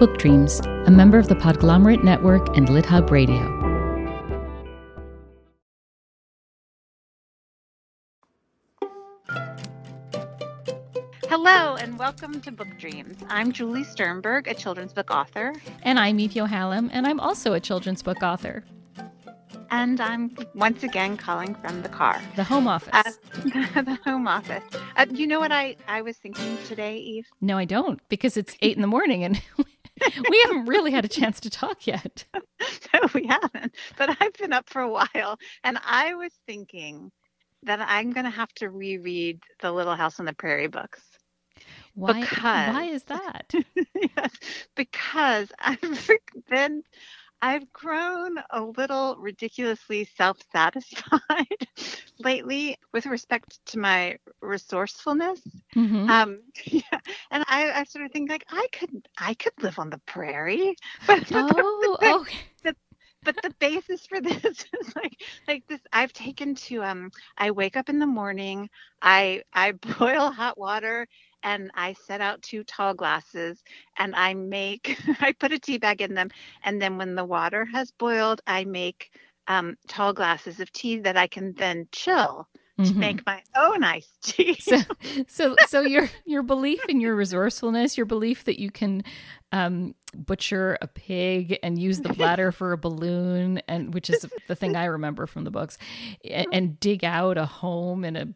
Book Dreams, a member of the Podglomerate Network and LitHub Radio. Hello and welcome to Book Dreams. I'm Julie Sternberg, a children's book author. And I'm Eve Yohalem, and I'm also a children's book author. And I'm once again calling from the car. The home office. Uh, the home office. Uh, you know what I, I was thinking today, Eve? No, I don't, because it's eight in the morning and we haven't really had a chance to talk yet. no, we haven't. But I've been up for a while and I was thinking that I'm going to have to reread the Little House on the Prairie books. Why, because, why is that? yes, because I've been I've grown a little ridiculously self-satisfied lately with respect to my resourcefulness. Mhm. Um, yeah, and I, I sort of think like I could I could live on the prairie, but Oh, the, okay. but the basis for this is like like this. I've taken to um. I wake up in the morning. I I boil hot water and I set out two tall glasses and I make I put a tea bag in them and then when the water has boiled I make um, tall glasses of tea that I can then chill to Mhm. make my own iced tea. so so so your your belief in your resourcefulness your belief that you can um butcher a pig and use the bladder for a balloon and which is the thing i remember from the books a- and dig out a home in a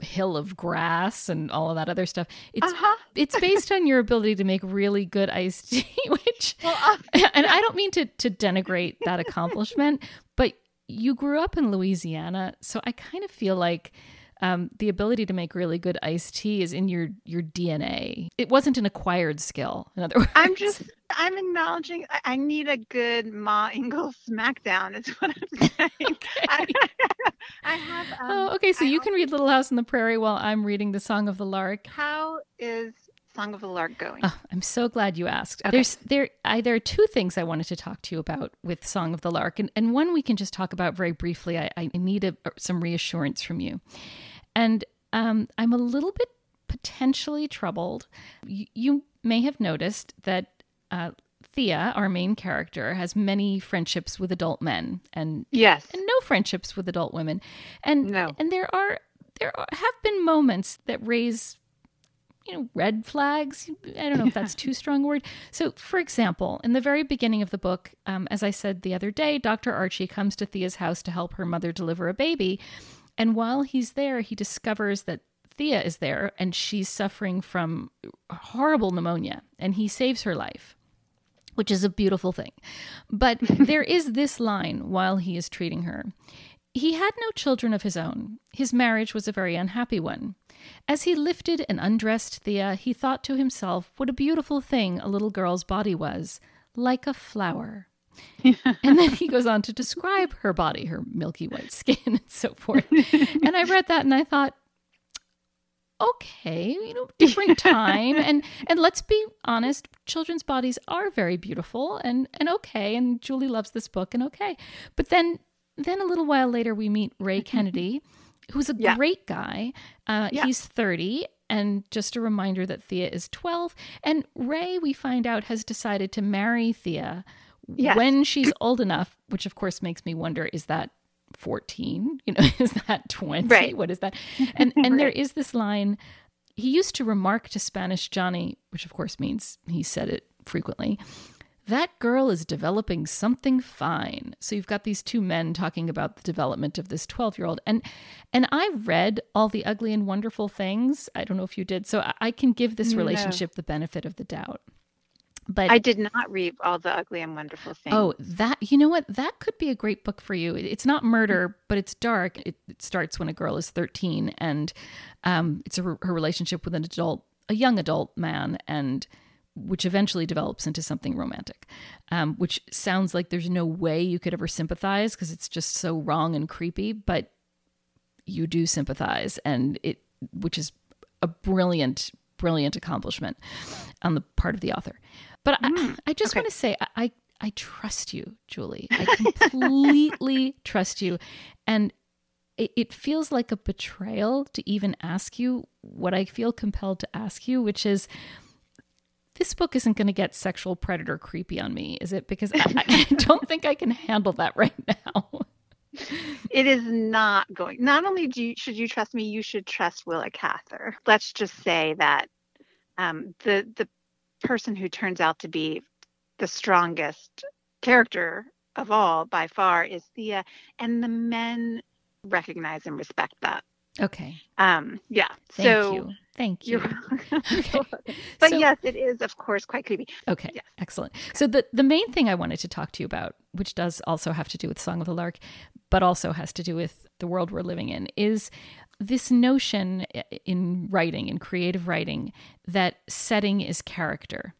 hill of grass and all of that other stuff it's uh-huh. it's based on your ability to make really good iced tea which Well, uh, and I don't mean to to denigrate that accomplishment, but you grew up in Louisiana, so I kind of feel like um, the ability to make really good iced tea is in your your DNA. It wasn't an acquired skill. In other words, I'm just I'm acknowledging I, need a good Ma Ingalls smackdown is what I'm saying. I, I have um, oh, okay. So I you al- can read Little House on the Prairie while I'm reading The Song of the Lark. how is Song of the Lark going? Oh, I'm so glad you asked. Okay. There's there I, there are two things I wanted to talk to you about with Song of the Lark, and, and one we can just talk about very briefly. I, I need a, some reassurance from you, and um, I'm a little bit potentially troubled. You, you may have noticed that uh, Thea, our main character, has many friendships with adult men, and yes. and no friendships with adult women. And No. and there are there are, have been moments that raise you know red flags. I don't know if that's too strong a word. So, for example, in the very beginning of the book, um, as I said the other day, Dr. Archie comes to Thea's house to help her mother deliver a baby, and while he's there, he discovers that. Thea is there and she's suffering from horrible pneumonia, and he saves her life which is a beautiful thing. But there is this line while he is treating her. He had no children of his own. His marriage was a very unhappy one. As he lifted and undressed Thea, he thought to himself what a beautiful thing a little girl's body was, like a flower. and then he goes on to describe her body, her milky white skin, and so forth. and I read that and I thought, okay, you know, different time and and let's be honest, children's bodies are very beautiful and and okay and Julie loves this book and okay. But then then a little while later we meet Ray Kennedy, who's a Yeah. great guy. Uh, Yeah. he's 30 and just a reminder that Thea is 12 and Ray we find out has decided to marry Thea Yes. when she's old enough, which of course makes me wonder is that 14 you know is that 20 Right. what is that and and there Right. is this line he used to remark to spanish johnny which of course means he said it frequently that girl is developing something fine so you've got these two men talking about the development of this 12 year old and and i read all the ugly and wonderful things i don't know if you did so I- i can give this No. relationship the benefit of the doubt but I did not read all the ugly and wonderful things. Oh, that you know what? That could be a great book for you. It's not murder, but it's dark. It, it starts when a girl is thirteen, and um, it's a, her relationship with an adult, a young adult man, and which eventually develops into something romantic. Um, which sounds like there's no way you could ever sympathize because it's just so wrong and creepy, but you do sympathize, and it, which is a brilliant, brilliant accomplishment on the part of the author. But I, I just okay. want to say, I, I, I trust you, Julie. I completely trust you, and it, it feels like a betrayal to even ask you what I feel compelled to ask you, which is this book isn't going to get sexual predator creepy on me, is it? Because I, I don't think I can handle that right now. it is not going. Not only do you, should you trust me, you should trust Willa Cather. Let's just say that um, the the person who turns out to be the strongest character of all by far is Thea, and the men recognize and respect that. Okay. Um. Yeah. Thank so you. Thank you. okay. But so, yes, it is, of course, quite creepy. Okay. Yes. Excellent. So the the main thing I wanted to talk to you about, which does also have to do with Song of the Lark, but also has to do with the world we're living in, is this notion in writing, in creative writing, that setting is character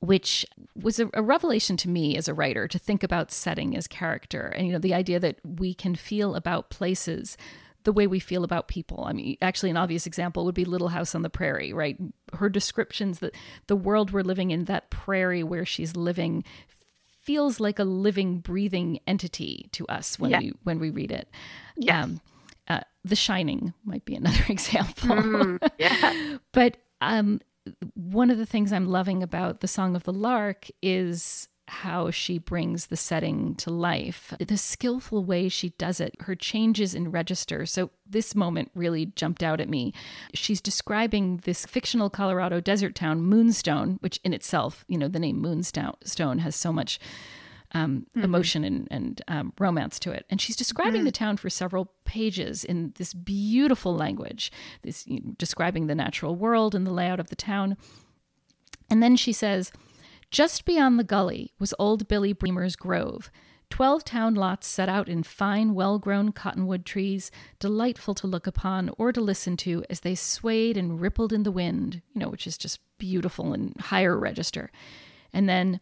which was a, a, revelation to me as a writer to think about setting as character and you know the idea that we can feel about places the way we feel about people. I mean actually an obvious example would be little house on the prairie right? Her descriptions that the world we're living in that prairie where she's living feels like a living breathing entity to us when yeah. we when we read it. Yes. Um, uh, the shining might be another example. Mm, yeah. But um one of the things I'm loving about the Song of the Lark is how she brings the setting to life, the skillful way she does it, her changes in register. So, this moment really jumped out at me. She's describing this fictional Colorado desert town, Moonstone, which in itself, you know, the name Moonstone has so much um, mm-hmm. emotion and, and um, romance to it. And she's describing mm-hmm. the town for several pages in this beautiful language, this you know, describing the natural world and the layout of the town. And then she says, just beyond the gully was old Billy Bremer's grove. Twelve town lots set out in fine, well grown cottonwood trees, delightful to look upon or to listen to as they swayed and rippled in the wind, you know, which is just beautiful in higher register. And then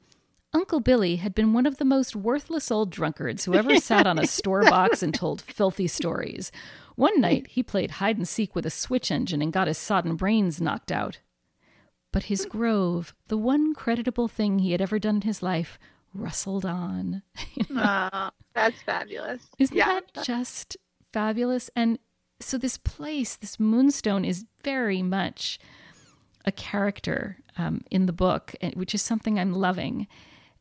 Uncle Billy had been one of the most worthless old drunkards who ever sat on a store box and told filthy stories. One night he played hide and seek with a switch engine and got his sodden brains knocked out. But his grove, the one creditable thing he had ever done in his life, rustled on. oh, that's fabulous. Isn't yeah. that just fabulous? And so this place, this moonstone, is very much a character um, in the book, eh, which is something I'm loving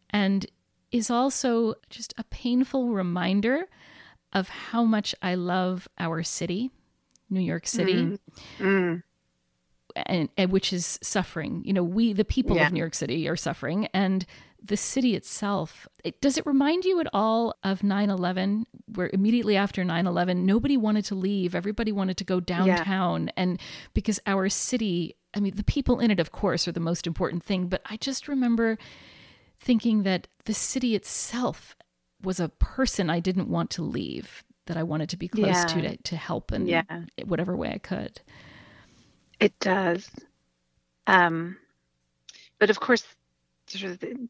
and is also just a painful reminder of how much I love our city, New York City. Mm. Mm. And, and, which is suffering. You know, we, the people yeah. of New York City, are suffering, and the city itself. It, does it remind you at all of 9 11, where immediately after 9 11, nobody wanted to leave? Everybody wanted to go downtown. Yeah. And because our city, I mean, the people in it, of course, are the most important thing, but I just remember thinking that the city itself was a person I didn't want to leave, that I wanted to be close yeah. to, to to help in yeah. whatever way I could. It does. Um, but of course,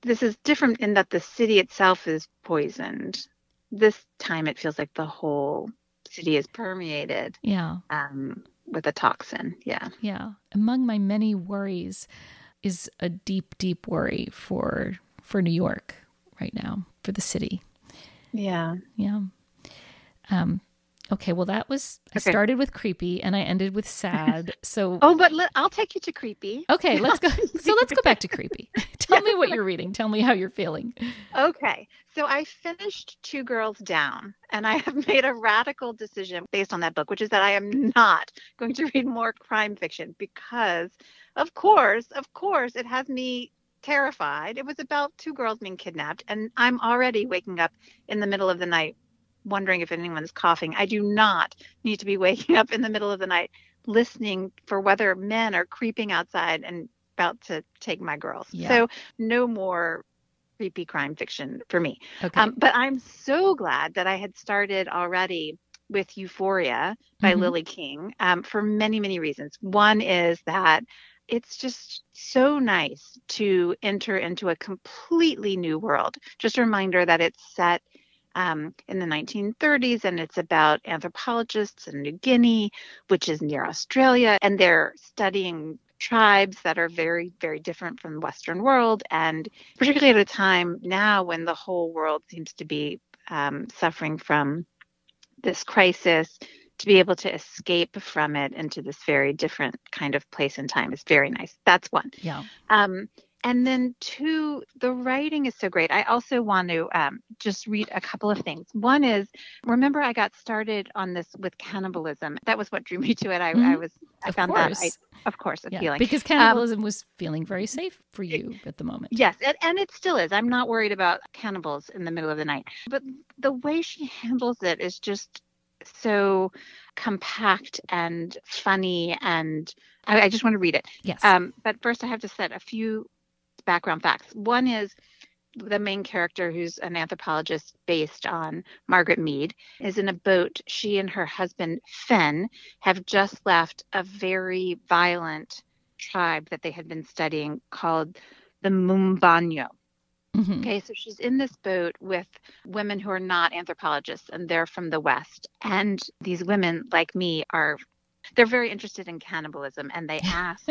this is different in that the city itself is poisoned. This time it feels like the whole city is permeated. Yeah. Um, with a toxin. Yeah. Yeah. Among my many worries is a deep, deep worry for for New York right now, for the city. Yeah. Yeah. Um, okay, well, that was, I started with creepy and I ended with sad. So, oh, but let, I'll take you to creepy. Okay, let's go. so, let's go back to creepy. Tell me what you're reading. Tell me how you're feeling. Okay, so I finished Two Girls Down and I have made a radical decision based on that book, which is that I am not going to read more crime fiction because, of course, of course, it has me terrified. It was about two girls being kidnapped, and I'm already waking up in the middle of the night wondering if anyone's coughing. I do not need to be waking up in the middle of the night listening for whether men are creeping outside and about to take my girls. Yeah. So no more creepy crime fiction for me. Okay. Um, but I'm so glad that I had started already with Euphoria by mm-hmm. Lily King um, for many, many reasons. One is that it's just so nice to enter into a completely new world. Just a reminder that it's set um, in the 1930s and it's about anthropologists in New Guinea, which is near Australia, and they're studying tribes that are very, very different from the Western world. And particularly at a time now when the whole world seems to be um, suffering from this crisis, to be able to escape from it into this very different kind of place and time is very nice. That's one. Yeah. Um, and then two, the writing is so great. I also want to um, just read a couple of things. One is, remember I got started on this with cannibalism. That was what drew me to it. I, mm-hmm. I was, I of found course. that, I, of course, appealing. Yeah, because um, cannibalism um, was feeling very safe for you it, at the moment. Yes, and, and it still is. I'm not worried about cannibals in the middle of the night. But the way she handles it is just so compact and funny and I, I, just want to read it. Yes. Um, but first I have to set a few background facts. One is the main character, who's an anthropologist based on Margaret Mead, is in a boat. She and her husband, Fenn, have just left a very violent tribe that they had been studying called the Mumbanyo. Mm-hmm. Okay, so she's in this boat with women who are not anthropologists and they're from the West. And these women, like me, are they're very interested in cannibalism and they ask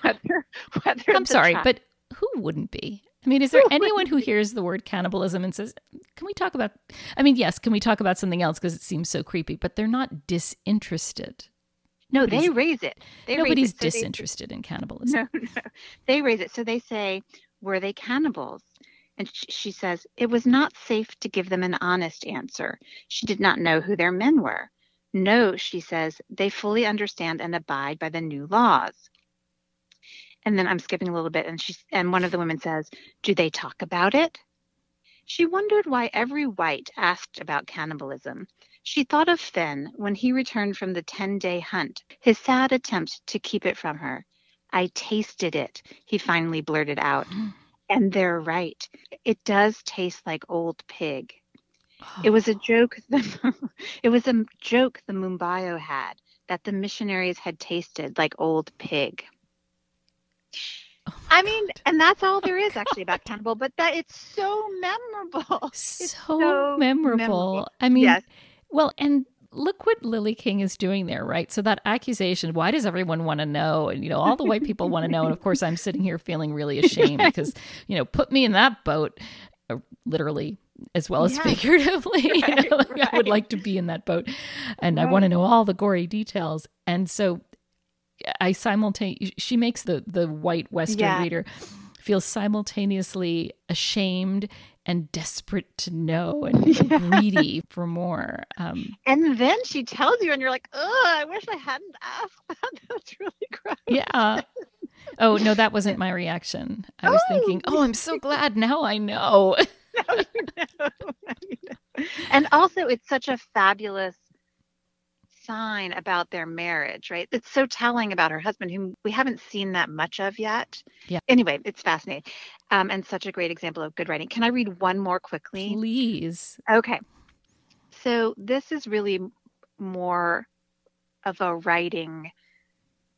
whether whether I'm sorry, but who wouldn't be? I mean, is there anyone who hears the word cannibalism and says, "Can we talk about?" I mean, yes, can we talk about something else because it seems so creepy? But they're not disinterested. No, nobody's, they raise it. They nobody's it. So disinterested they, in cannibalism. No, no, they raise it. So they say, "Were they cannibals?" And she says, "It was not safe to give them an honest answer. She did not know who their men were." No, she says, they fully understand and abide by the new laws and then I'm skipping a little bit, and she and one of the women says, "Do they talk about it?" She wondered why every white asked about cannibalism. She thought of Fenn when he returned from the 10 day hunt, his sad attempt to keep it from her. I tasted it, he finally blurted out. And they're right. It does taste like old pig. Oh. It was a joke. The, it was a joke the Mumbanyo had that the missionaries had tasted like old pig. Oh I mean, God. and that's all there is actually about Cannibal, but that it's so memorable. So, so memorable. memorable. I mean, yes. well, and look what Lily King is doing there, right? So that accusation, why does everyone want to know? And you know, all the white people want to know. And of course, I'm sitting here feeling really ashamed because, you know, put me in that boat, uh, literally as well as figuratively. Right, you know, like right. I would like to be in that boat, and right. I want to know all the gory details. And so I simultaneously she makes the the white Western yeah. reader feel simultaneously ashamed and desperate to know and yeah. greedy for more. Um, and then she tells you, and you're like, "Oh, I wish I hadn't asked that. That's really gross." Yeah. Oh no, that wasn't my reaction. I was oh, thinking, "Oh, I'm so glad now I know." now you know. And also, it's such a fabulous sign about their marriage, right? It's so telling about her husband, whom we haven't seen that much of yet. Yeah. Anyway, it's fascinating um, and such a great example of good writing. Can I read one more quickly? Please. Okay. So this is really more of a writing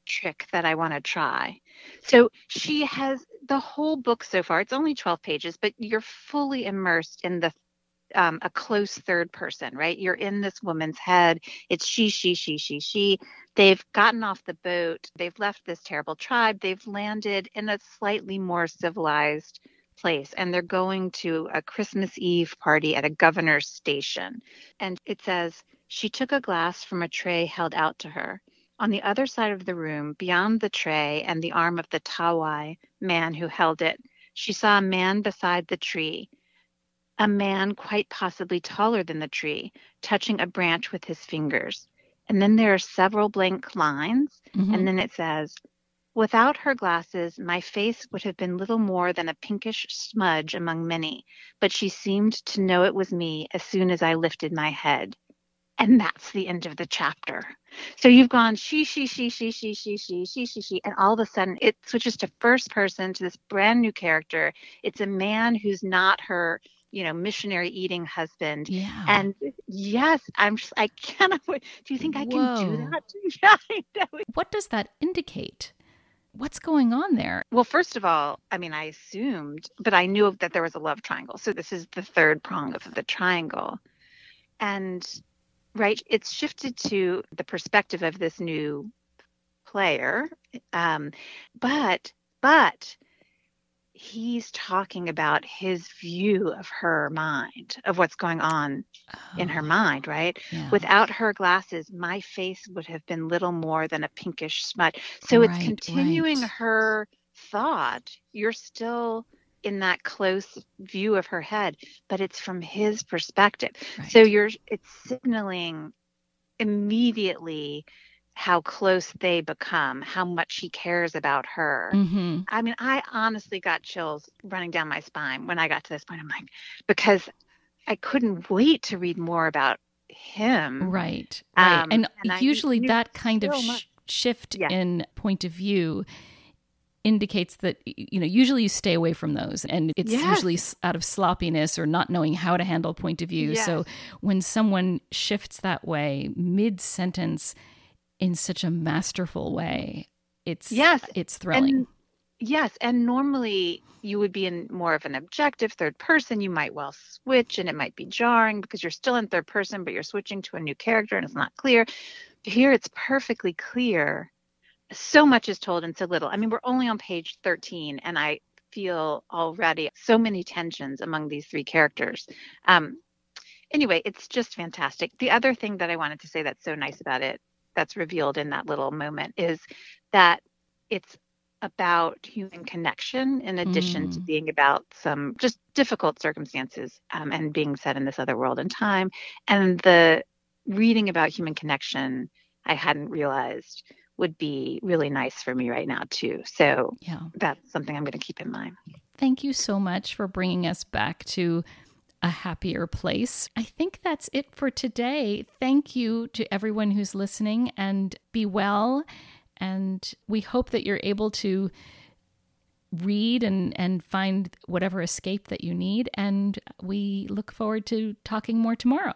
trick that I want to try. So she has the whole book so far. It's only 12 pages, but you're fully immersed in the um, a close third person, right? You're in this woman's head. It's she, she, she, she, she. They've gotten off the boat. They've left this terrible tribe. They've landed in a slightly more civilized place and they're going to a Christmas Eve party at a governor's station. And it says, She took a glass from a tray held out to her. On the other side of the room, beyond the tray and the arm of the Tawai man who held it, she saw a man beside the tree a man quite possibly taller than the tree, touching a branch with his fingers. And then there are several blank lines, mm-hmm. and then it says, Without her glasses, my face would have been little more than a pinkish smudge among many, but she seemed to know it was me as soon as I lifted my head. And that's the end of the chapter. So you've gone she, she, she, she, she, she, she, she, she, she, and all of a sudden it switches to first person to this brand new character. It's a man who's not her you know missionary eating husband. Yeah. and yes i'm just, i cannot wait. Do you think i Whoa. can do that? Yeah, I know. what does that indicate? What's going on there? Well first of all i mean i assumed but i knew that there was a love triangle. So this is the third prong of the triangle. And right it's shifted to the perspective of this new player. Um, but but he's talking about his view of her mind, of what's going on oh, in her oh, mind, right? Yeah. Without her glasses, my face would have been little more than a pinkish smudge. So right, it's continuing right. her thought, you're still in that close view of her head, but it's from his perspective. Right. So you're it's signaling immediately how close they become, how much he cares about her. Mm-hmm. I mean, I honestly got chills running down my spine when I got to this point. I'm like, because I couldn't wait to read more about him. Right. Right. Um, and, and, usually that kind so of sh- shift yeah. in point of view indicates that you know usually you stay away from those and it's yes. usually out of sloppiness or not knowing how to handle point of view yes. so when someone shifts that way mid sentence in such a masterful way it's yes it's thrilling and, yes and normally you would be in more of an objective third person you might well switch and it might be jarring because you're still in third person but you're switching to a new character and it's not clear But here it's perfectly clear so much is told and so little. I mean, we're only on page 13, and I feel already so many tensions among these three characters. Um, anyway, it's just fantastic. The other thing that I wanted to say that's so nice about it, that's revealed in that little moment, is that it's about human connection in addition mm. to being about some just difficult circumstances um, and being set in this other world and time. And the reading about human connection, I hadn't realized would be really nice for me right now too. So yeah. that's something I'm going to keep in mind. Thank you so much for bringing us back to a happier place. I think that's it for today. Thank you to everyone who's listening and be well. And we hope that you're able to read and, and find whatever escape that you need. And we look forward to talking more tomorrow.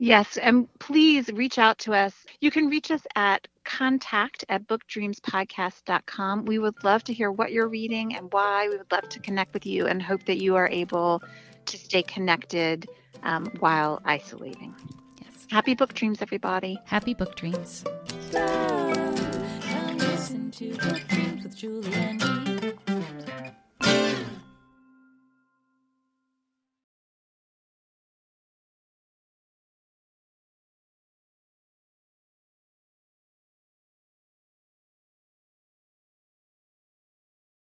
Yes, and please reach out to us. You can reach us at contact at bookdreamspodcast.com. We would love to hear what you're reading and why. We would love to connect with you and hope that you are able to stay connected um, while isolating. Yes. Happy book dreams, everybody. Happy book dreams. Love,